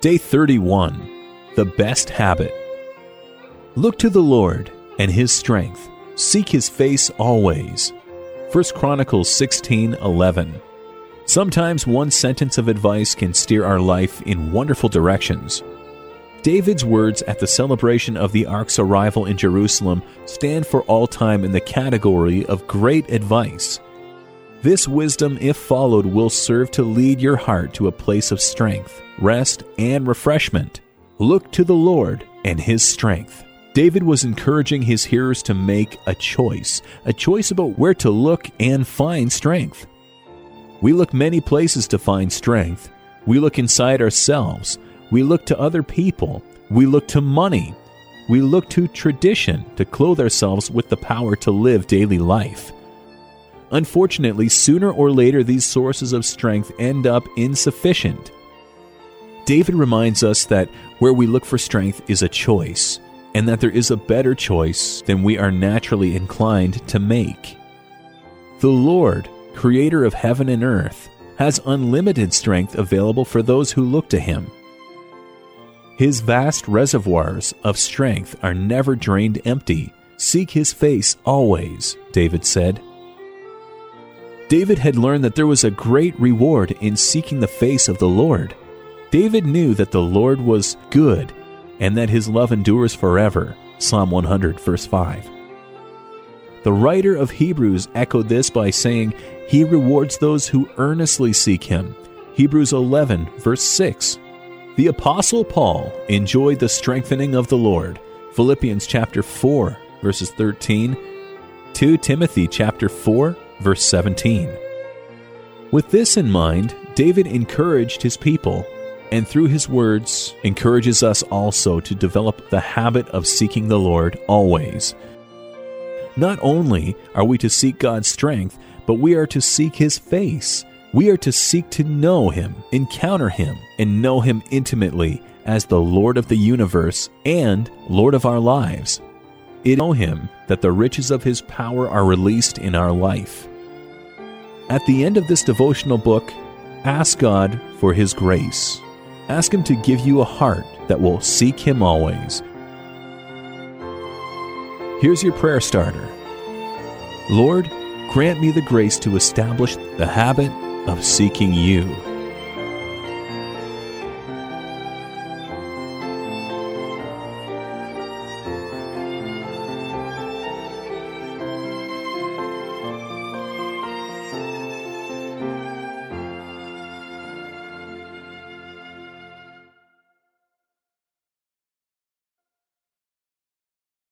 Day 31 The Best Habit. Look to the Lord and his strength. Seek his face always. 1 Chronicles 16:11. Sometimes one sentence of advice can steer our life in wonderful directions. David's words at the celebration of the ark's arrival in Jerusalem stand for all time in the category of great advice. This wisdom, if followed, will serve to lead your heart to a place of strength, rest, and refreshment. Look to the Lord and His strength. David was encouraging his hearers to make a choice, a choice about where to look and find strength. We look many places to find strength. We look inside ourselves. We look to other people. We look to money. We look to tradition to clothe ourselves with the power to live daily life. Unfortunately, sooner or later, these sources of strength end up insufficient. David reminds us that where we look for strength is a choice, and that there is a better choice than we are naturally inclined to make. The Lord, creator of heaven and earth, has unlimited strength available for those who look to him. His vast reservoirs of strength are never drained empty. Seek his face always, David said. David had learned that there was a great reward in seeking the face of the Lord. David knew that the Lord was good and that his love endures forever. Psalm 100, verse 5. The writer of Hebrews echoed this by saying, He rewards those who earnestly seek Him. Hebrews 11, verse 6. The apostle Paul enjoyed the strengthening of the Lord. Philippians chapter 4 verses 13, 2 Timothy chapter 4 verse 17. With this in mind, David encouraged his people and through his words encourages us also to develop the habit of seeking the Lord always. Not only are we to seek God's strength, but we are to seek his face. We are to seek to know Him, encounter Him, and know Him intimately as the Lord of the universe and Lord of our lives. It know Him that the riches of His power are released in our life. At the end of this devotional book, ask God for His grace. Ask Him to give you a heart that will seek Him always. Here's your prayer starter Lord, grant me the grace to establish the habit of seeking you.